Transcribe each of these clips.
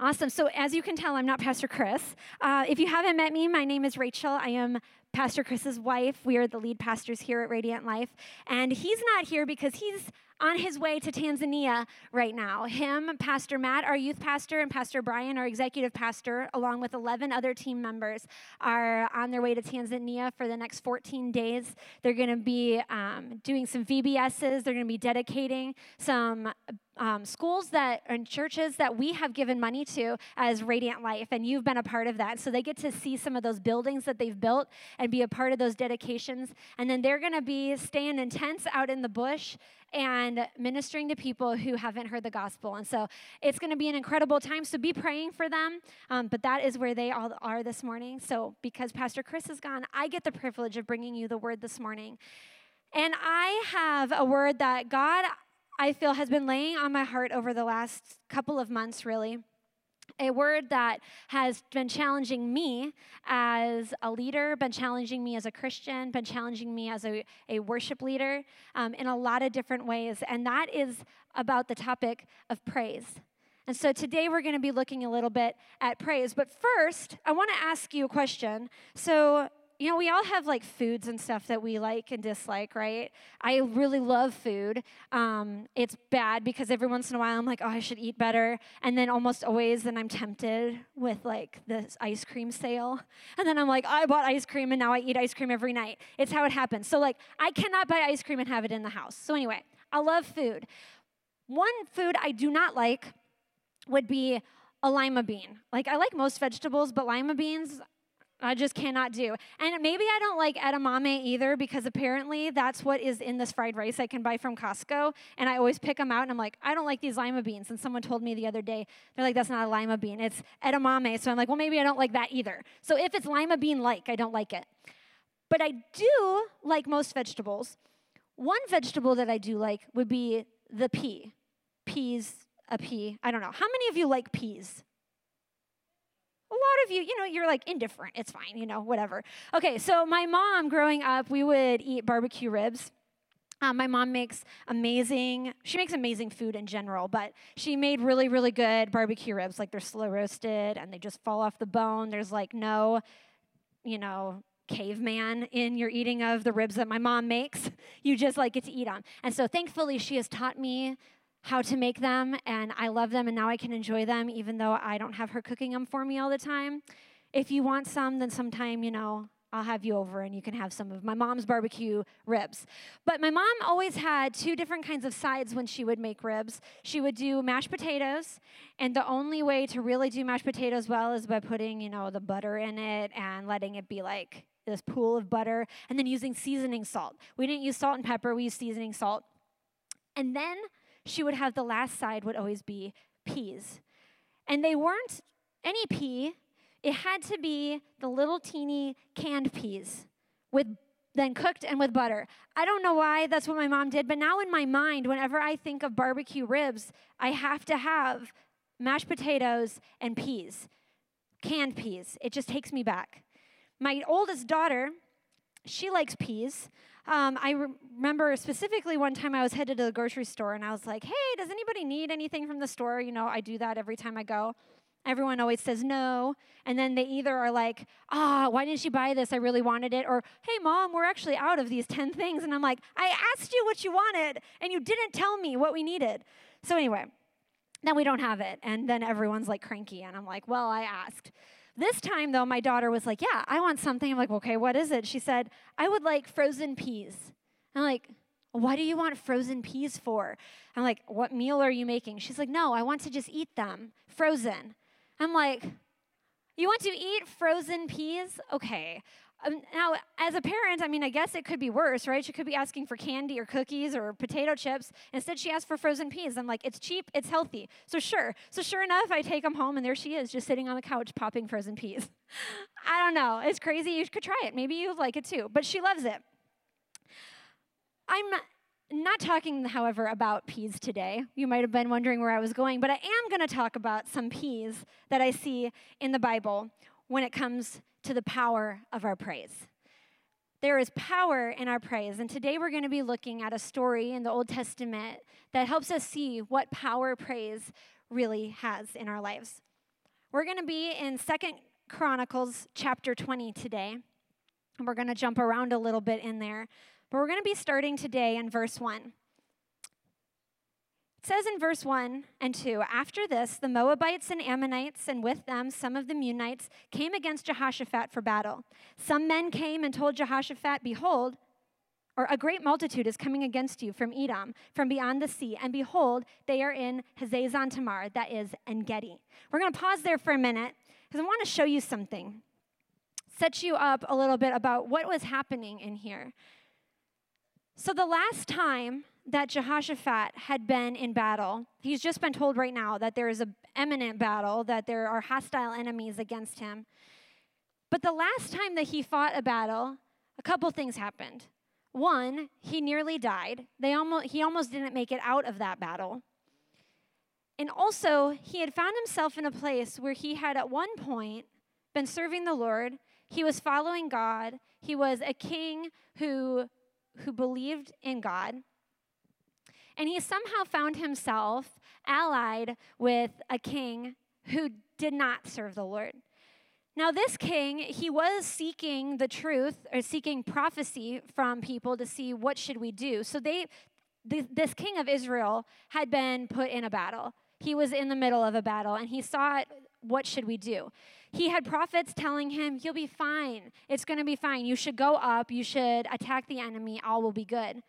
Awesome. So, as you can tell, I'm not Pastor Chris. Uh, if you haven't met me, my name is Rachel. I am Pastor Chris's wife. We are the lead pastors here at Radiant Life. And he's not here because he's on his way to Tanzania right now. Him, Pastor Matt, our youth pastor, and Pastor Brian, our executive pastor, along with 11 other team members, are on their way to Tanzania for the next 14 days. They're going to be um, doing some VBSs, they're going to be dedicating some um, schools that and churches that we have given money to as Radiant Life, and you've been a part of that. So they get to see some of those buildings that they've built and be a part of those dedications. And then they're going to be staying in tents out in the bush and ministering to people who haven't heard the gospel. And so it's going to be an incredible time. So be praying for them. Um, but that is where they all are this morning. So because Pastor Chris is gone, I get the privilege of bringing you the word this morning. And I have a word that God, I feel, has been laying on my heart over the last couple of months, really a word that has been challenging me as a leader, been challenging me as a Christian, been challenging me as a, a worship leader um, in a lot of different ways. And that is about the topic of praise. And so today we're going to be looking a little bit at praise. But first, I want to ask you a question. So, you know, we all have like foods and stuff that we like and dislike, right? I really love food. Um, it's bad because every once in a while I'm like, oh, I should eat better. And then almost always, then I'm tempted with like this ice cream sale. And then I'm like, I bought ice cream and now I eat ice cream every night. It's how it happens. So, like, I cannot buy ice cream and have it in the house. So, anyway, I love food. One food I do not like would be a lima bean. Like, I like most vegetables, but lima beans, I just cannot do. And maybe I don't like edamame either because apparently that's what is in this fried rice I can buy from Costco. And I always pick them out and I'm like, I don't like these lima beans. And someone told me the other day, they're like, that's not a lima bean, it's edamame. So I'm like, well, maybe I don't like that either. So if it's lima bean like, I don't like it. But I do like most vegetables. One vegetable that I do like would be the pea. Peas, a pea. I don't know. How many of you like peas? A lot of you, you know, you're like indifferent. It's fine, you know, whatever. Okay, so my mom growing up, we would eat barbecue ribs. Um, my mom makes amazing, she makes amazing food in general, but she made really, really good barbecue ribs. Like they're slow roasted and they just fall off the bone. There's like no, you know, caveman in your eating of the ribs that my mom makes. You just like get to eat them. And so thankfully, she has taught me how to make them, and I love them, and now I can enjoy them, even though I don't have her cooking them for me all the time. If you want some, then sometime, you know, I'll have you over and you can have some of my mom's barbecue ribs. But my mom always had two different kinds of sides when she would make ribs. She would do mashed potatoes, and the only way to really do mashed potatoes well is by putting, you know, the butter in it and letting it be like this pool of butter, and then using seasoning salt. We didn't use salt and pepper, we used seasoning salt. And then she would have the last side would always be peas. And they weren't any pea, it had to be the little teeny canned peas with then cooked and with butter. I don't know why that's what my mom did, but now in my mind, whenever I think of barbecue ribs, I have to have mashed potatoes and peas, canned peas. It just takes me back. My oldest daughter, she likes peas. Um, I re- remember specifically one time I was headed to the grocery store and I was like, hey, does anybody need anything from the store? You know, I do that every time I go. Everyone always says no. And then they either are like, ah, oh, why didn't you buy this? I really wanted it. Or, hey, mom, we're actually out of these 10 things. And I'm like, I asked you what you wanted and you didn't tell me what we needed. So, anyway, then we don't have it. And then everyone's like cranky. And I'm like, well, I asked. This time, though, my daughter was like, Yeah, I want something. I'm like, Okay, what is it? She said, I would like frozen peas. I'm like, What do you want frozen peas for? I'm like, What meal are you making? She's like, No, I want to just eat them frozen. I'm like, You want to eat frozen peas? Okay. Um, now, as a parent, I mean, I guess it could be worse, right? She could be asking for candy or cookies or potato chips. Instead, she asked for frozen peas. I'm like, it's cheap, it's healthy. So, sure. So, sure enough, I take them home, and there she is, just sitting on the couch popping frozen peas. I don't know. It's crazy. You could try it. Maybe you like it too. But she loves it. I'm not talking, however, about peas today. You might have been wondering where I was going, but I am going to talk about some peas that I see in the Bible when it comes to the power of our praise. There is power in our praise. And today we're going to be looking at a story in the Old Testament that helps us see what power praise really has in our lives. We're going to be in Second Chronicles chapter 20 today. And we're going to jump around a little bit in there. But we're going to be starting today in verse 1. It says in verse 1 and 2 After this, the Moabites and Ammonites, and with them some of the Meunites, came against Jehoshaphat for battle. Some men came and told Jehoshaphat, Behold, or a great multitude is coming against you from Edom, from beyond the sea, and behold, they are in Hazazon Tamar, that is En Gedi. We're going to pause there for a minute because I want to show you something, set you up a little bit about what was happening in here. So, the last time that Jehoshaphat had been in battle, he's just been told right now that there is an imminent battle, that there are hostile enemies against him. But the last time that he fought a battle, a couple things happened. One, he nearly died. They almost, he almost didn't make it out of that battle. And also, he had found himself in a place where he had at one point been serving the Lord. He was following God. He was a king who, who believed in God. And he somehow found himself allied with a king who did not serve the Lord. Now, this king, he was seeking the truth or seeking prophecy from people to see what should we do. So they, this king of Israel had been put in a battle. He was in the middle of a battle and he saw it, what should we do. He had prophets telling him, You'll be fine. It's going to be fine. You should go up. You should attack the enemy. All will be good.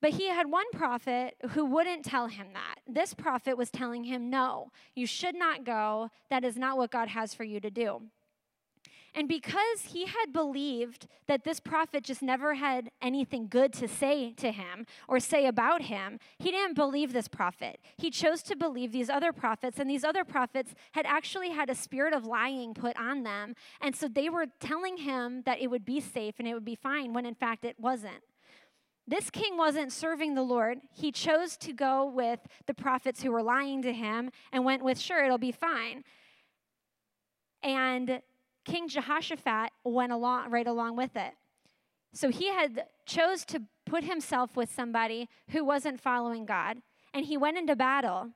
But he had one prophet who wouldn't tell him that. This prophet was telling him, No, you should not go. That is not what God has for you to do. And because he had believed that this prophet just never had anything good to say to him or say about him, he didn't believe this prophet. He chose to believe these other prophets, and these other prophets had actually had a spirit of lying put on them. And so they were telling him that it would be safe and it would be fine, when in fact it wasn't. This king wasn't serving the Lord. He chose to go with the prophets who were lying to him and went with, sure, it'll be fine. And King Jehoshaphat went along right along with it. So he had chose to put himself with somebody who wasn't following God, and he went into battle.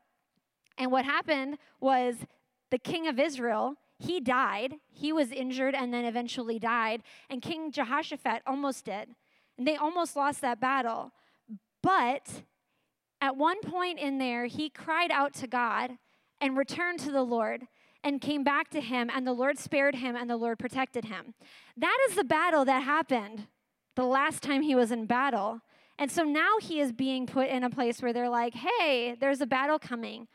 And what happened was the king of Israel, he died. He was injured and then eventually died, and King Jehoshaphat almost did. And they almost lost that battle. But at one point in there, he cried out to God and returned to the Lord and came back to him, and the Lord spared him and the Lord protected him. That is the battle that happened the last time he was in battle. And so now he is being put in a place where they're like, hey, there's a battle coming.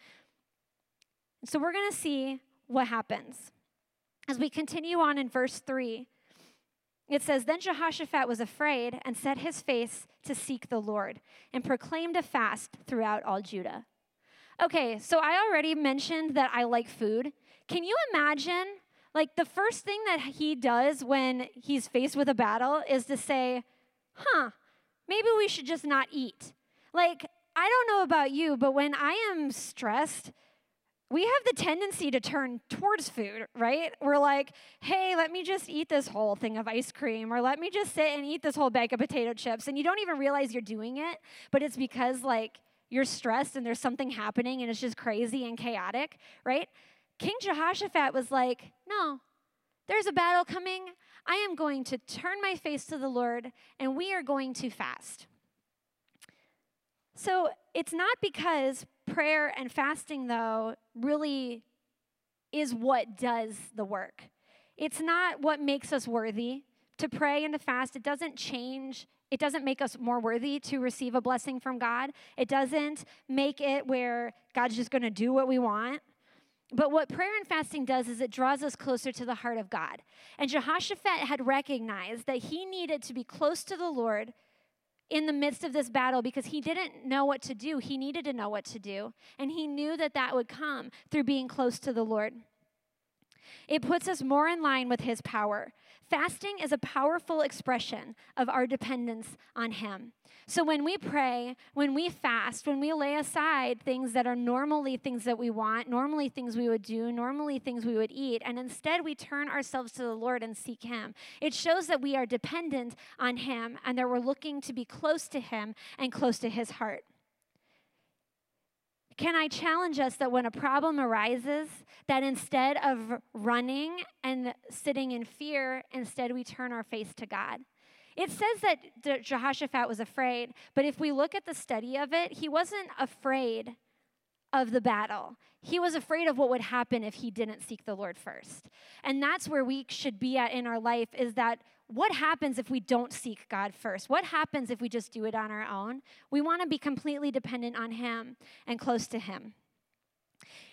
So we're going to see what happens. As we continue on in verse 3, it says, Then Jehoshaphat was afraid and set his face to seek the Lord and proclaimed a fast throughout all Judah. Okay, so I already mentioned that I like food. Can you imagine? Like, the first thing that he does when he's faced with a battle is to say, Huh, maybe we should just not eat. Like, I don't know about you, but when I am stressed, we have the tendency to turn towards food, right? We're like, hey, let me just eat this whole thing of ice cream, or let me just sit and eat this whole bag of potato chips. And you don't even realize you're doing it, but it's because, like, you're stressed and there's something happening and it's just crazy and chaotic, right? King Jehoshaphat was like, no, there's a battle coming. I am going to turn my face to the Lord and we are going to fast. So it's not because prayer and fasting, though, really is what does the work. It's not what makes us worthy to pray and to fast. It doesn't change, it doesn't make us more worthy to receive a blessing from God. It doesn't make it where God's just going to do what we want. But what prayer and fasting does is it draws us closer to the heart of God. And Jehoshaphat had recognized that he needed to be close to the Lord in the midst of this battle because he didn't know what to do. He needed to know what to do. And he knew that that would come through being close to the Lord. It puts us more in line with his power. Fasting is a powerful expression of our dependence on Him. So when we pray, when we fast, when we lay aside things that are normally things that we want, normally things we would do, normally things we would eat, and instead we turn ourselves to the Lord and seek Him, it shows that we are dependent on Him and that we're looking to be close to Him and close to His heart. Can I challenge us that when a problem arises, that instead of running and sitting in fear, instead we turn our face to God? It says that Jehoshaphat was afraid, but if we look at the study of it, he wasn't afraid of the battle. He was afraid of what would happen if he didn't seek the Lord first. And that's where we should be at in our life is that what happens if we don't seek God first? What happens if we just do it on our own? We want to be completely dependent on Him and close to Him.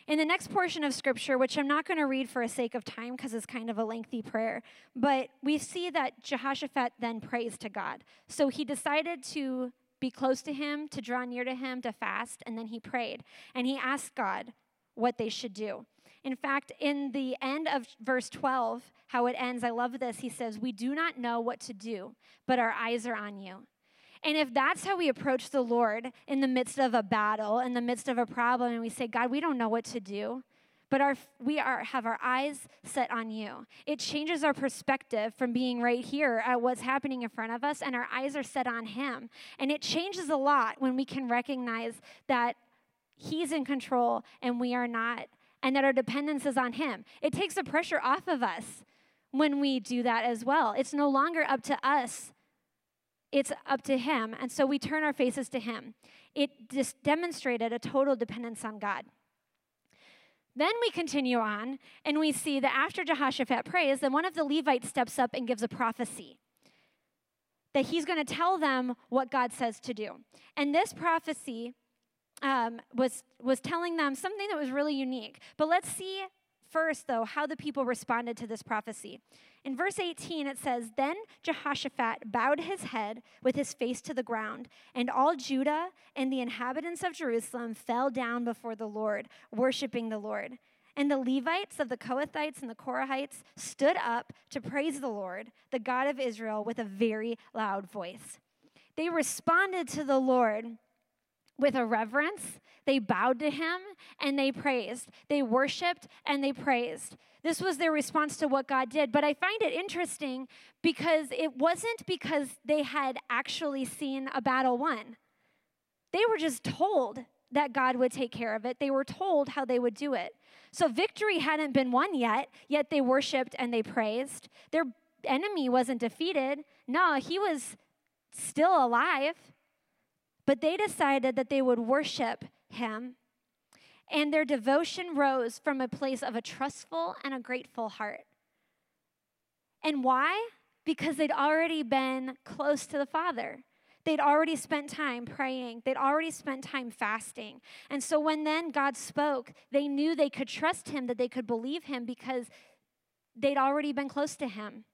In the next portion of scripture, which I'm not going to read for a sake of time because it's kind of a lengthy prayer, but we see that Jehoshaphat then prays to God. So he decided to be close to him, to draw near to him, to fast, and then he prayed. And he asked God what they should do. In fact, in the end of verse 12, how it ends, I love this. He says, We do not know what to do, but our eyes are on you. And if that's how we approach the Lord in the midst of a battle, in the midst of a problem, and we say, God, we don't know what to do, but our, we are, have our eyes set on you. It changes our perspective from being right here at what's happening in front of us, and our eyes are set on Him. And it changes a lot when we can recognize that He's in control and we are not, and that our dependence is on Him. It takes the pressure off of us when we do that as well. It's no longer up to us it's up to Him. And so we turn our faces to Him. It just demonstrated a total dependence on God. Then we continue on and we see that after Jehoshaphat prays, then one of the Levites steps up and gives a prophecy that he's going to tell them what God says to do. And this prophecy um, was, was telling them something that was really unique. But let's see first, though, how the people responded to this prophecy. In verse 18, it says, Then Jehoshaphat bowed his head with his face to the ground, and all Judah and the inhabitants of Jerusalem fell down before the Lord, worshiping the Lord. And the Levites of the Kohathites and the Korahites stood up to praise the Lord, the God of Israel, with a very loud voice. They responded to the Lord with a reverence. They bowed to him and they praised. They worshiped and they praised. This was their response to what God did. But I find it interesting because it wasn't because they had actually seen a battle won. They were just told that God would take care of it. They were told how they would do it. So victory hadn't been won yet, yet they worshiped and they praised. Their enemy wasn't defeated. No, he was still alive. But they decided that they would worship him, and their devotion rose from a place of a trustful and a grateful heart. And why? Because they'd already been close to the Father. They'd already spent time praying. They'd already spent time fasting. And so when then God spoke, they knew they could trust him, that they could believe him because they'd already been close to him.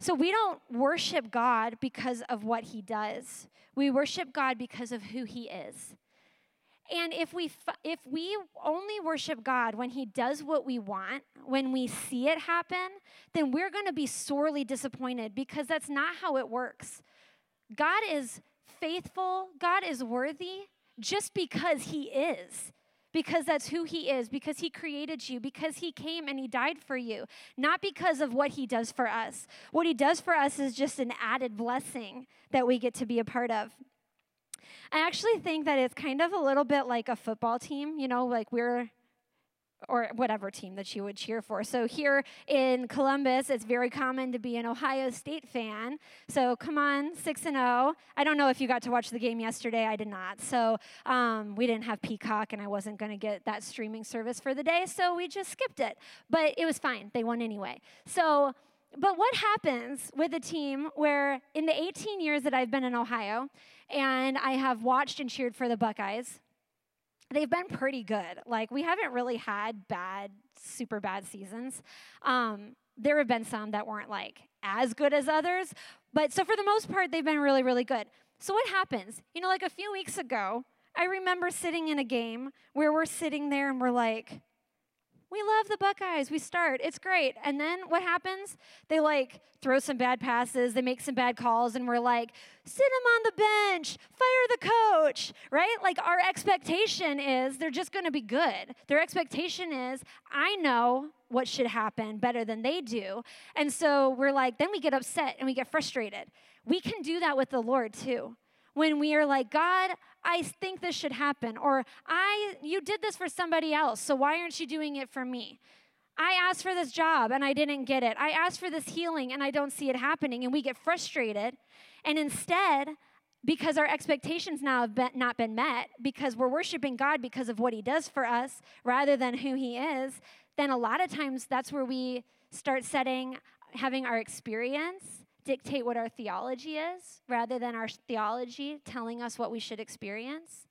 So we don't worship God because of what he does. We worship God because of who he is. And if we if we only worship God when he does what we want, when we see it happen, then we're going to be sorely disappointed because that's not how it works. God is faithful, God is worthy just because he is because that's who He is, because He created you, because He came and He died for you, not because of what He does for us. What He does for us is just an added blessing that we get to be a part of. I actually think that it's kind of a little bit like a football team, you know, like we're or whatever team that you would cheer for. So here in Columbus, it's very common to be an Ohio State fan. So come on, six and zero. Oh. I don't know if you got to watch the game yesterday. I did not. So um, we didn't have Peacock, and I wasn't going to get that streaming service for the day, so we just skipped it. But it was fine. They won anyway. So. But what happens with a team where, in the 18 years that I've been in Ohio, and I have watched and cheered for the Buckeyes, they've been pretty good. Like, we haven't really had bad, super bad seasons. Um, there have been some that weren't like as good as others, but so for the most part, they've been really, really good. So, what happens? You know, like a few weeks ago, I remember sitting in a game where we're sitting there and we're like, we love the Buckeyes. We start. It's great. And then what happens? They like throw some bad passes, they make some bad calls, and we're like, sit them on the bench, fire the coach, right? Like our expectation is they're just going to be good. Their expectation is, I know what should happen better than they do. And so we're like, then we get upset and we get frustrated. We can do that with the Lord too. When we are like, God, I think this should happen. Or I you did this for somebody else, so why aren't you doing it for me? I asked for this job and I didn't get it. I asked for this healing and I don't see it happening. And we get frustrated. And instead, because our expectations now have been, not been met, because we're worshiping God because of what He does for us rather than who He is, then a lot of times that's where we start setting, having our experience dictate what our theology is rather than our theology telling us what we should experience.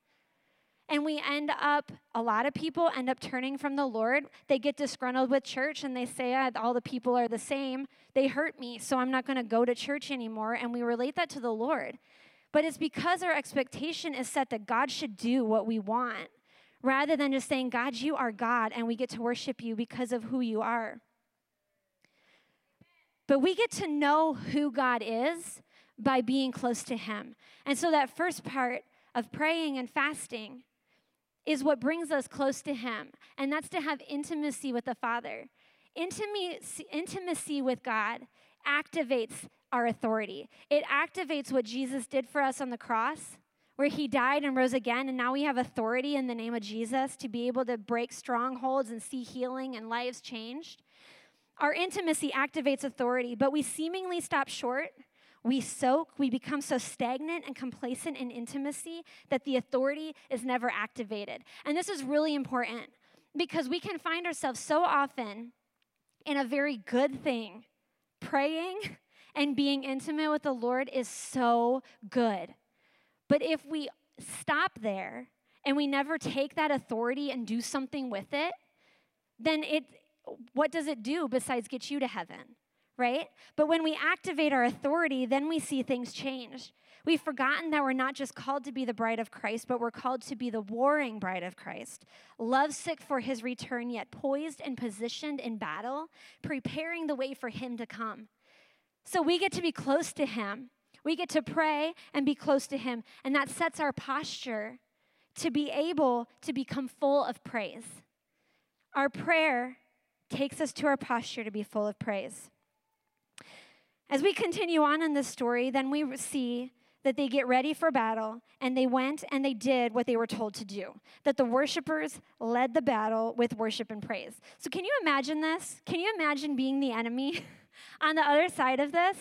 And we end up, a lot of people end up turning from the Lord. They get disgruntled with church and they say, ah, all the people are the same. They hurt me, so I'm not going to go to church anymore. And we relate that to the Lord. But it's because our expectation is set that God should do what we want rather than just saying, God, you are God, and we get to worship you because of who you are. But we get to know who God is by being close to Him. And so that first part of praying and fasting is what brings us close to Him, and that's to have intimacy with the Father. Intimacy, intimacy with God activates our authority, it activates what Jesus did for us on the cross. Where he died and rose again, and now we have authority in the name of Jesus to be able to break strongholds and see healing and lives changed. Our intimacy activates authority, but we seemingly stop short we soak, we become so stagnant and complacent in intimacy that the authority is never activated. And this is really important because we can find ourselves so often in a very good thing. Praying and being intimate with the Lord is so good. But if we stop there and we never take that authority and do something with it, then it what does it do besides get you to heaven? right? But when we activate our authority, then we see things change. We've forgotten that we're not just called to be the bride of Christ, but we're called to be the warring bride of Christ, lovesick for his return, yet poised and positioned in battle, preparing the way for him to come. So we get to be close to him. We get to pray and be close to him, and that sets our posture to be able to become full of praise. Our prayer takes us to our posture to be full of praise. As we continue on in this story, then we see that they get ready for battle and they went and they did what they were told to do. That the worshipers led the battle with worship and praise. So, can you imagine this? Can you imagine being the enemy on the other side of this?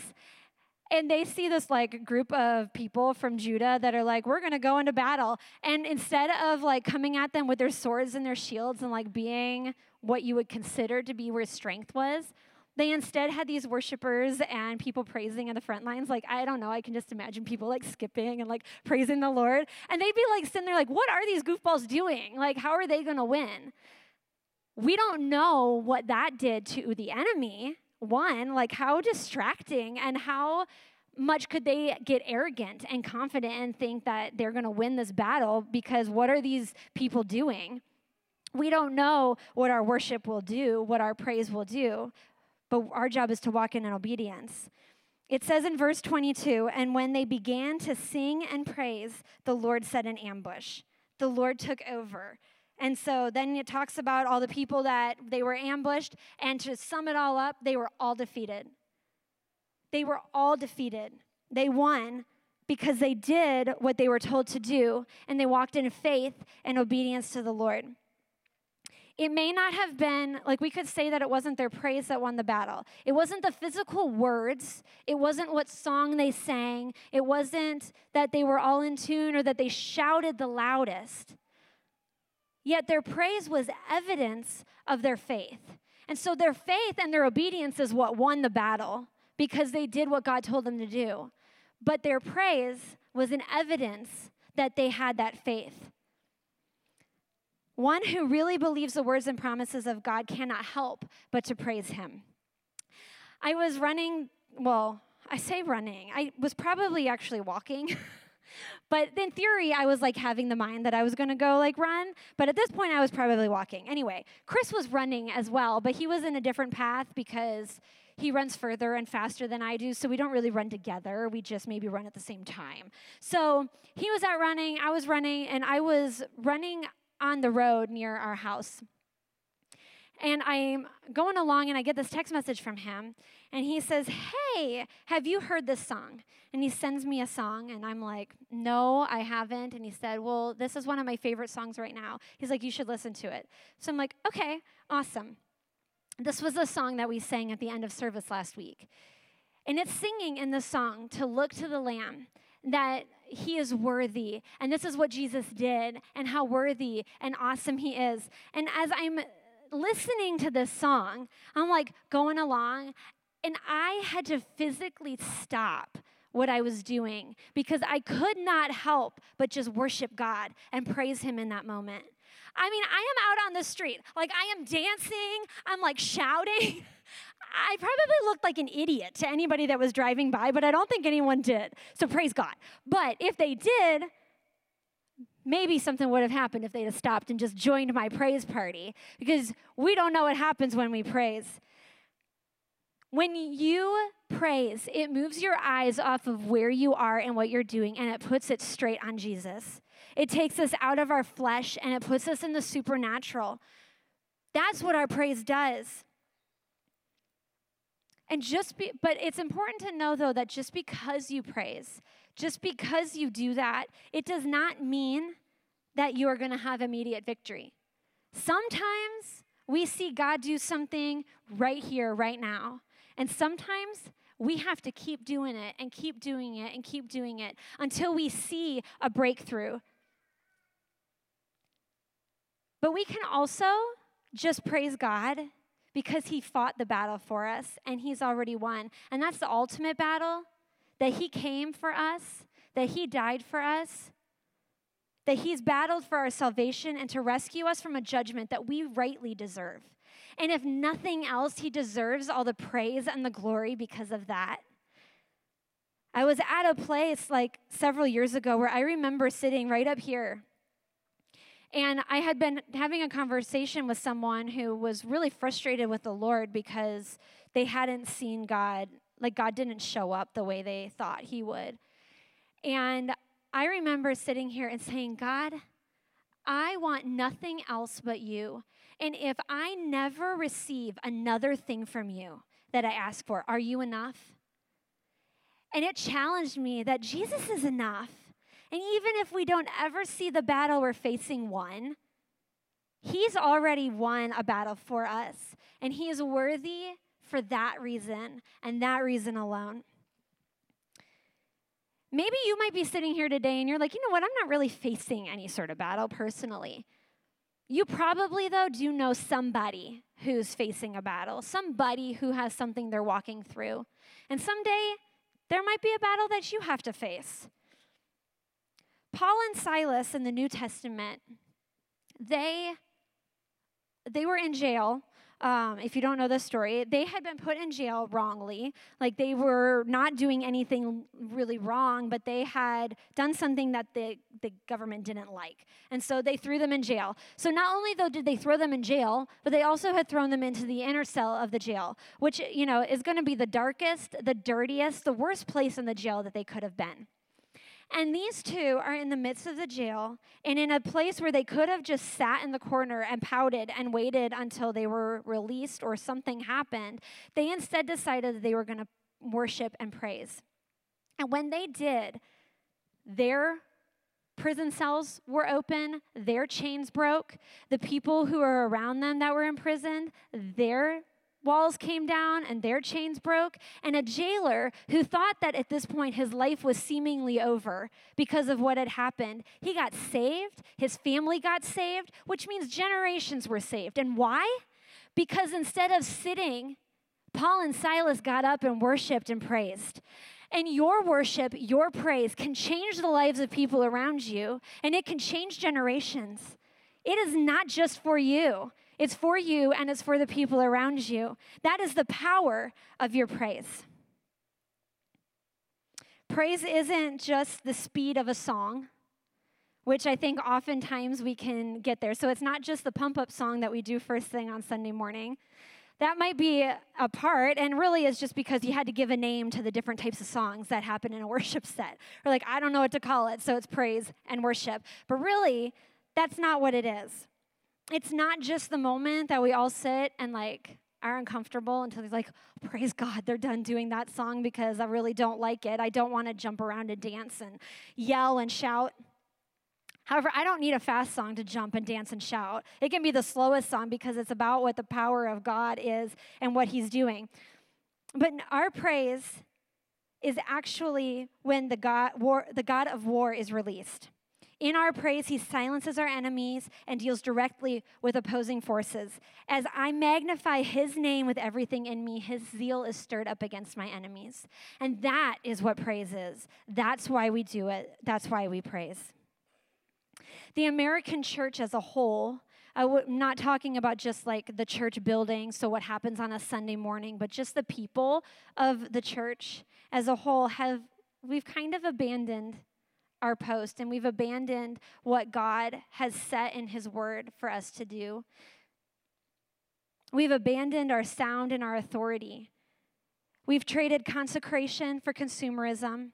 And they see this like group of people from Judah that are like, we're gonna go into battle. And instead of like coming at them with their swords and their shields and like being what you would consider to be where strength was, they instead had these worshipers and people praising in the front lines. Like, I don't know, I can just imagine people like skipping and like praising the Lord. And they'd be like sitting there, like, what are these goofballs doing? Like, how are they gonna win? We don't know what that did to the enemy. One, like, how distracting and how much could they get arrogant and confident and think that they're gonna win this battle because what are these people doing? We don't know what our worship will do, what our praise will do, but our job is to walk in obedience. It says in verse 22 And when they began to sing and praise, the Lord set an ambush. The Lord took over. And so then it talks about all the people that they were ambushed. And to sum it all up, they were all defeated. They were all defeated. They won because they did what they were told to do and they walked in faith and obedience to the Lord. It may not have been, like, we could say that it wasn't their praise that won the battle. It wasn't the physical words. It wasn't what song they sang. It wasn't that they were all in tune or that they shouted the loudest. Yet their praise was evidence of their faith. And so their faith and their obedience is what won the battle because they did what God told them to do. But their praise was an evidence that they had that faith. One who really believes the words and promises of God cannot help but to praise him. I was running, well, I say running, I was probably actually walking. but in theory, I was like having the mind that I was gonna go like run. But at this point, I was probably walking. Anyway, Chris was running as well, but he was in a different path because he runs further and faster than I do, so we don't really run together. We just maybe run at the same time. So he was out running, I was running, and I was running on the road near our house. And I'm going along and I get this text message from him. And he says, Hey, have you heard this song? And he sends me a song. And I'm like, No, I haven't. And he said, Well, this is one of my favorite songs right now. He's like, You should listen to it. So I'm like, Okay, awesome. This was a song that we sang at the end of service last week. And it's singing in the song to look to the Lamb that he is worthy. And this is what Jesus did, and how worthy and awesome he is. And as I'm listening to this song, I'm like going along, and I had to physically stop what I was doing because I could not help but just worship God and praise Him in that moment. I mean, I am out on the street, like I am dancing, I'm like shouting. I probably looked like an idiot to anybody that was driving by, but I don't think anyone did. So praise God. But if they did, maybe something would have happened if they'd have stopped and just joined my praise party because we don't know what happens when we praise. When you praise, it moves your eyes off of where you are and what you're doing and it puts it straight on Jesus. It takes us out of our flesh and it puts us in the supernatural. That's what our praise does. And just be, but it's important to know though that just because you praise, just because you do that, it does not mean that you are going to have immediate victory. Sometimes we see God do something right here, right now. And sometimes we have to keep doing it and keep doing it and keep doing it until we see a breakthrough. But we can also just praise God because He fought the battle for us and He's already won. And that's the ultimate battle that He came for us, that He died for us, that He's battled for our salvation and to rescue us from a judgment that we rightly deserve. And if nothing else, He deserves all the praise and the glory because of that. I was at a place like several years ago where I remember sitting right up here. And I had been having a conversation with someone who was really frustrated with the Lord because they hadn't seen God like God didn't show up the way they thought he would. And I remember sitting here and saying, God, I want nothing else but you. And if I never receive another thing from you that I ask for, are you enough? And it challenged me that Jesus is enough. And even if we don't ever see the battle we're facing won, He's already won a battle for us. And He is worthy for that reason and that reason alone. Maybe you might be sitting here today and you're like, you know what, I'm not really facing any sort of battle personally. You probably, though, do know somebody who's facing a battle, somebody who has something they're walking through. And someday, there might be a battle that you have to face. Paul and Silas in the New Testament, they, they were in jail um, if you don't know the story, they had been put in jail wrongly. Like they were not doing anything really wrong, but they had done something that the, the government didn't like. And so they threw them in jail. So not only, though, did they throw them in jail, but they also had thrown them into the inner cell of the jail, which, you know, is going to be the darkest, the dirtiest, the worst place in the jail that they could have been. And these two are in the midst of the jail and in a place where they could have just sat in the corner and pouted and waited until they were released or something happened. They instead decided that they were going to worship and praise. And when they did, their prison cells were open, their chains broke, the people who were around them that were imprisoned, their walls came down and their chains broke, and a jailer who thought that at this point his life was seemingly over because of what had happened, he got saved, his family got saved, which means generations were saved. And why? Because instead of sitting, Paul and Silas got up and worshiped and praised. And your worship, your praise can change the lives of people around you, and it can change generations. It is not just for you. It's for you and it's for the people around you. That is the power of your praise. Praise isn't just the speed of a song, which I think oftentimes we can get there. So it's not just the pump up song that we do first thing on Sunday morning. That might be a part, and really is just because you had to give a name to the different types of songs that happen in a worship set. Or, like, I don't know what to call it, so it's praise and worship. But really, that's not what it is. It's not just the moment that we all sit and like are uncomfortable until he's like, praise God, they're done doing that song because I really don't like it. I don't want to jump around and dance and yell and shout. However, I don't need a fast song to jump and dance and shout. It can be the slowest song because it's about what the power of God is and what He's doing. But our praise is actually when the God, war, the God of war is released. In our praise, he silences our enemies and deals directly with opposing forces. As I magnify his name with everything in me, his zeal is stirred up against my enemies. And that is what praise is. That's why we do it. That's why we praise. The American church as a whole, I'm not talking about just like the church building, so what happens on a Sunday morning, but just the people of the church as a whole have, we've kind of abandoned our post and we've abandoned what God has set in His Word for us to do. We've abandoned our sound and our authority. We've traded consecration for consumerism,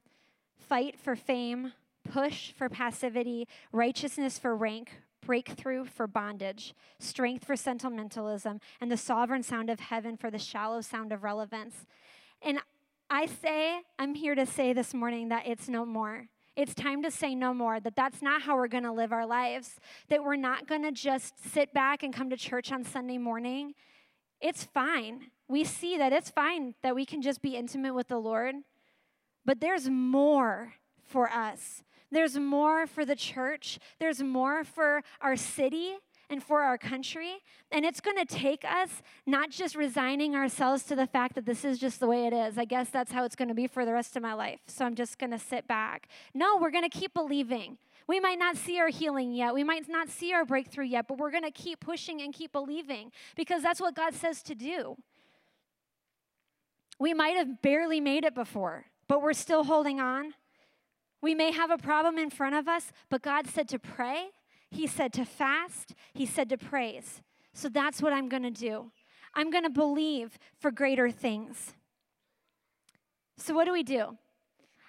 fight for fame, push for passivity, righteousness for rank, breakthrough for bondage, strength for sentimentalism, and the sovereign sound of heaven for the shallow sound of relevance. And I say, I'm here to say this morning that it's no more. It's time to say no more, that that's not how we're going to live our lives, that we're not going to just sit back and come to church on Sunday morning. It's fine. We see that it's fine that we can just be intimate with the Lord, but there's more for us. There's more for the church. There's more for our city and for our country. And it's going to take us not just resigning ourselves to the fact that this is just the way it is. I guess that's how it's going to be for the rest of my life. So I'm just going to sit back. No, we're going to keep believing. We might not see our healing yet. We might not see our breakthrough yet, but we're going to keep pushing and keep believing because that's what God says to do. We might have barely made it before, but we're still holding on. We may have a problem in front of us, but God said to pray he said to fast, he said to praise. So that's what I'm going to do. I'm going to believe for greater things. So, what do we do?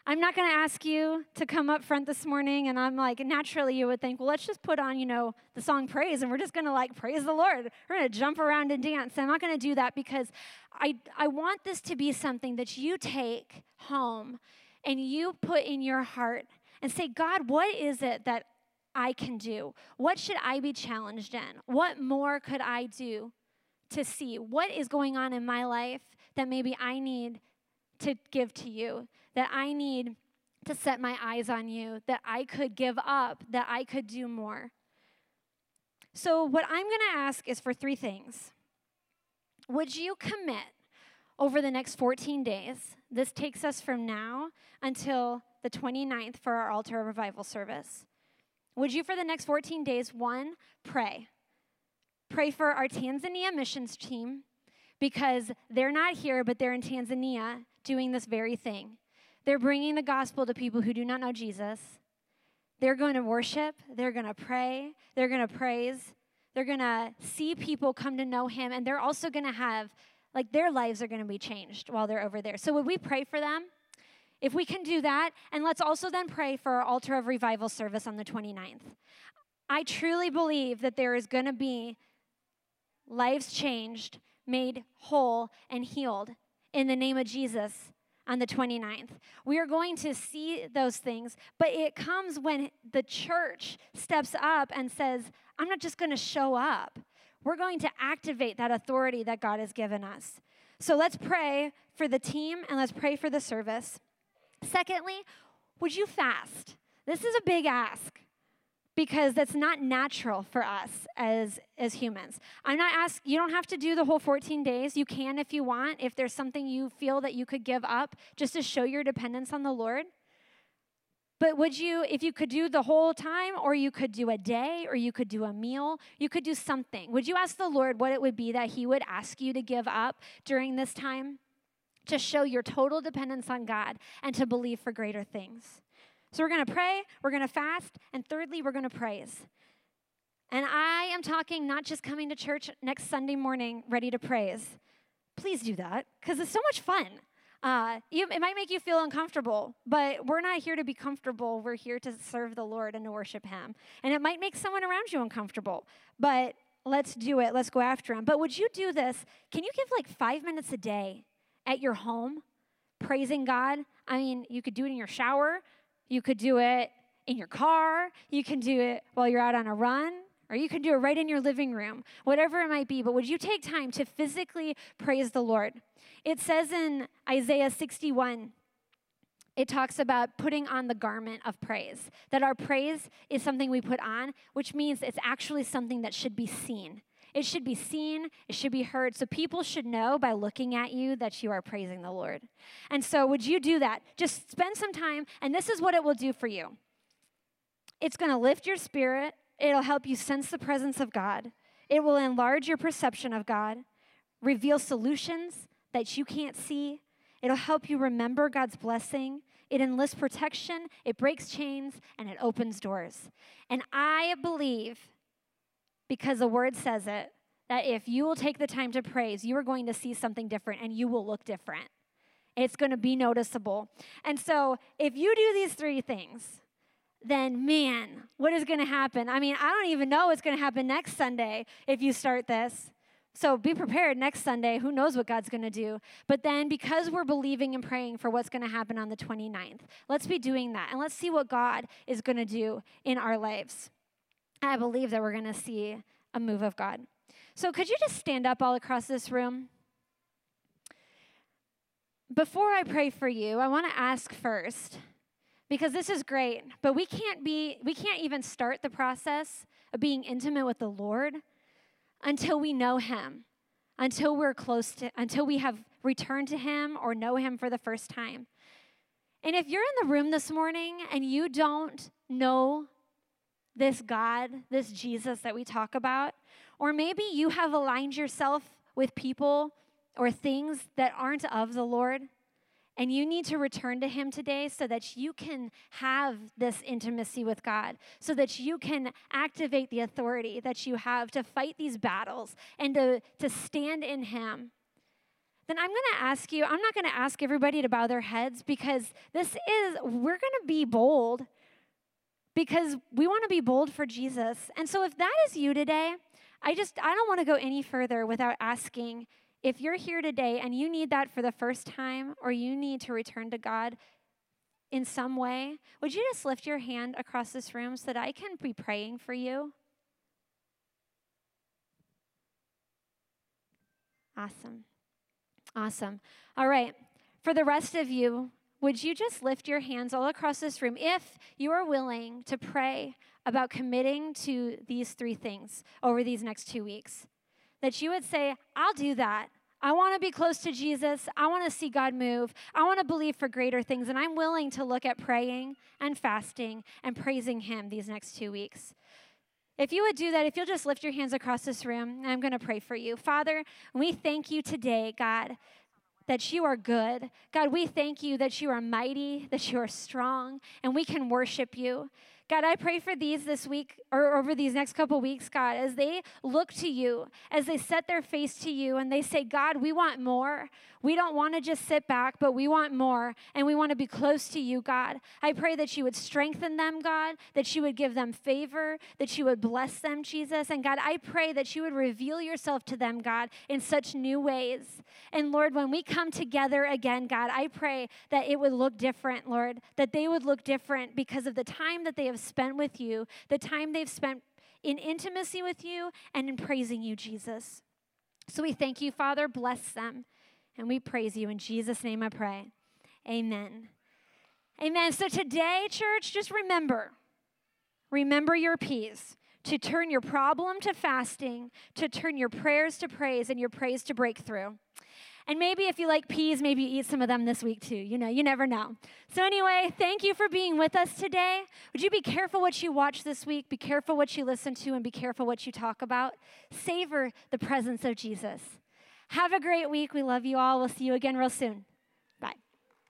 I'm not going to ask you to come up front this morning, and I'm like, naturally, you would think, well, let's just put on, you know, the song praise, and we're just going to like praise the Lord. We're going to jump around and dance. I'm not going to do that because I, I want this to be something that you take home and you put in your heart and say, God, what is it that I can do? What should I be challenged in? What more could I do to see? What is going on in my life that maybe I need to give to you? That I need to set my eyes on you? That I could give up? That I could do more? So, what I'm going to ask is for three things. Would you commit over the next 14 days? This takes us from now until the 29th for our altar revival service. Would you, for the next 14 days, one, pray? Pray for our Tanzania missions team because they're not here, but they're in Tanzania doing this very thing. They're bringing the gospel to people who do not know Jesus. They're going to worship, they're going to pray, they're going to praise, they're going to see people come to know Him, and they're also going to have, like, their lives are going to be changed while they're over there. So, would we pray for them? If we can do that, and let's also then pray for our altar of revival service on the 29th. I truly believe that there is going to be lives changed, made whole, and healed in the name of Jesus on the 29th. We are going to see those things, but it comes when the church steps up and says, I'm not just going to show up. We're going to activate that authority that God has given us. So let's pray for the team and let's pray for the service. Secondly, would you fast? This is a big ask because that's not natural for us as as humans. I'm not asking you don't have to do the whole 14 days. You can if you want, if there's something you feel that you could give up just to show your dependence on the Lord. But would you, if you could do the whole time, or you could do a day, or you could do a meal, you could do something, would you ask the Lord what it would be that He would ask you to give up during this time? To show your total dependence on God and to believe for greater things. So we're going to pray, we're going to fast, and thirdly, we're going to praise. And I am talking not just coming to church next Sunday morning ready to praise. Please do that because it's so much fun. Uh, you, it might make you feel uncomfortable, but we're not here to be comfortable. We're here to serve the Lord and to worship Him. And it might make someone around you uncomfortable, but let's do it. Let's go after him. But would you do this? Can you give like five minutes a day at your home praising God? I mean, you could do it in your shower, you could do it in your car, you can do it while you're out on a run, or you can do it right in your living room, whatever it might be. But would you take time to physically praise the Lord? It says in Isaiah 61, it talks about putting on the garment of praise. That our praise is something we put on, which means it's actually something that should be seen. It should be seen, it should be heard. So people should know by looking at you that you are praising the Lord. And so, would you do that? Just spend some time, and this is what it will do for you it's going to lift your spirit, it'll help you sense the presence of God, it will enlarge your perception of God, reveal solutions that you can't see. It'll help you remember God's blessing. It enlists protection, it breaks chains, and it opens doors. And I believe, because the word says it, that if you will take the time to praise, you are going to see something different and you will look different. It's going to be noticeable. And so, if you do these three things, then man, what is going to happen? I mean, I don't even know what's going to happen next Sunday if you start this. So be prepared next Sunday. Who knows what God's going to do? But then, because we're believing and praying for what's going to happen on the 29th, let's be doing that and let's see what God is going to do in our lives. I believe that we're going to see a move of God. So, could you just stand up all across this room? Before I pray for you, I want to ask first because this is great, but we can't be we can't even start the process of being intimate with the Lord until we know him, until we're close to until we have returned to him or know him for the first time. And if you're in the room this morning and you don't know this God, this Jesus that we talk about, or maybe you have aligned yourself with people or things that aren't of the Lord, and you need to return to Him today so that you can have this intimacy with God, so that you can activate the authority that you have to fight these battles and to, to stand in Him. Then I'm to ask you, I'm not to ask everybody to bow their heads because this is, we're to be bold because we want to be bold for Jesus. And so if that is you today, I just, I don't want to go any further without asking if you're here today and you need that for the first time or you need to return to God in some way, would you just lift your hand across this room so that I can be praying for you? Awesome. Awesome. All right. For the rest of you, would you just lift your hands all across this room if you are willing to pray about committing to these three things over these next two weeks? that you would say, I'll do that. I want to be close to Jesus. I want to see God move. I want to believe for greater things. And I'm willing to look at praying and fasting and praising Him these next two weeks. If you would do that, if you'll just lift your hands across this room, I'm going to pray for you. Father, we thank you today, God, that you are good. God, we thank you that you are mighty, that you are strong, and we can worship you. God, I pray for these this week or over these next couple weeks, God, as they look to you, as they set their face to you and they say, God, we want more. We don't want to just sit back, but we want more and we want to be close to you, God. I pray that you would strengthen them, God, that you would give them favor, that you would bless them, Jesus. And God, I pray that you would reveal yourself to them, God, in such new ways. And Lord, when we come together again, God, I pray that it would look different, Lord, that they would look different because of the time that they have spent with you, the time they've spent in intimacy with you and in praising you, Jesus. So we thank you, Father. Bless them. And we praise you. In Jesus' name I pray. Amen. Amen. So today, church, just remember remember your peace to turn your problem to fasting, to turn your prayers to praise, and your praise to breakthrough. And maybe if you like peas, maybe eat some of them this week too. You know, you never know. So, anyway, thank you for being with us today. Would you be careful what you watch this week? Be careful what you listen to, and be careful what you talk about. Savor the presence of Jesus. Have a great week. We love you all. We'll see you again real soon.